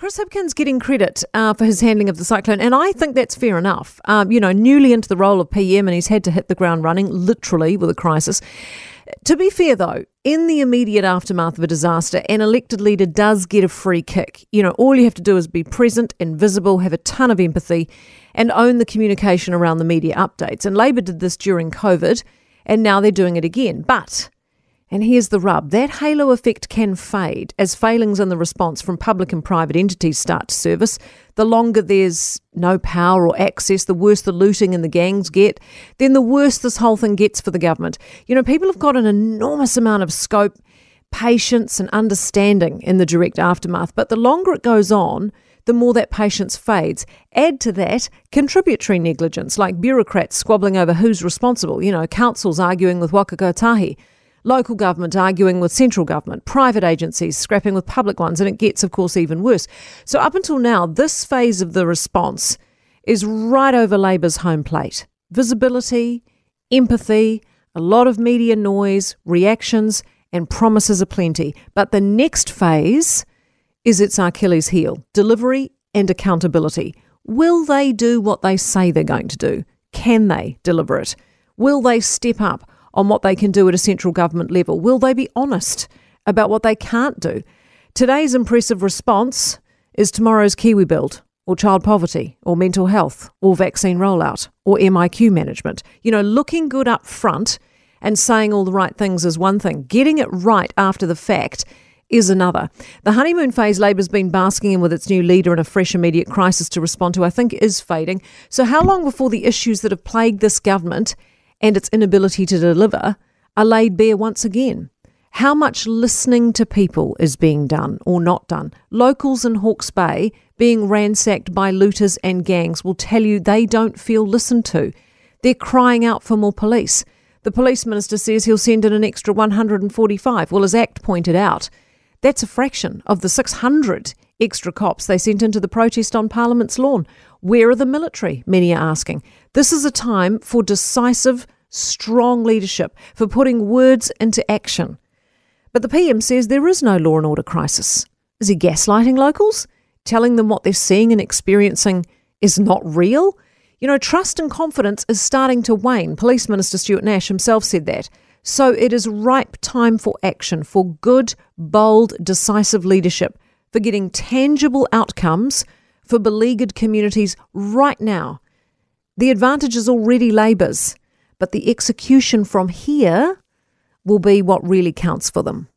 Chris Hipkins getting credit uh, for his handling of the cyclone, and I think that's fair enough. Um, you know, newly into the role of PM, and he's had to hit the ground running, literally, with a crisis. To be fair, though, in the immediate aftermath of a disaster, an elected leader does get a free kick. You know, all you have to do is be present and visible, have a ton of empathy, and own the communication around the media updates. And Labour did this during COVID, and now they're doing it again. But and here's the rub that halo effect can fade as failings in the response from public and private entities start to service. The longer there's no power or access, the worse the looting and the gangs get, then the worse this whole thing gets for the government. You know, people have got an enormous amount of scope, patience, and understanding in the direct aftermath, but the longer it goes on, the more that patience fades. Add to that contributory negligence, like bureaucrats squabbling over who's responsible, you know, councils arguing with Waka Kotahi local government arguing with central government, private agencies scrapping with public ones, and it gets, of course, even worse. So, up until now, this phase of the response is right over Labour's home plate. Visibility, empathy, a lot of media noise, reactions, and promises aplenty. But the next phase is its Achilles heel delivery and accountability. Will they do what they say they're going to do? Can they deliver it? Will they step up on what they can do at a central government level? Will they be honest about what they can't do? Today's impressive response is tomorrow's KiwiBuild, or child poverty, or mental health, or vaccine rollout, or MIQ management. You know, looking good up front and saying all the right things is one thing, getting it right after the fact is another. The honeymoon phase Labour's been basking in with its new leader and a fresh immediate crisis to respond to, I think, is fading. So, how long before the issues that have plagued this government and its inability to deliver are laid bare once again. How much listening to people is being done or not done? Locals in Hawke's Bay being ransacked by looters and gangs will tell you they don't feel listened to. They're crying out for more police. The police minister says he'll send in an extra 145. Well, as ACT pointed out, that's a fraction of the 600 extra cops they sent into the protest on Parliament's lawn. Where are the military? Many are asking. This is a time for decisive, strong leadership, for putting words into action. But the PM says there is no law and order crisis. Is he gaslighting locals? Telling them what they're seeing and experiencing is not real? You know, trust and confidence is starting to wane. Police Minister Stuart Nash himself said that. So it is ripe time for action, for good, bold, decisive leadership, for getting tangible outcomes for beleaguered communities right now. The advantage is already Labour's, but the execution from here will be what really counts for them.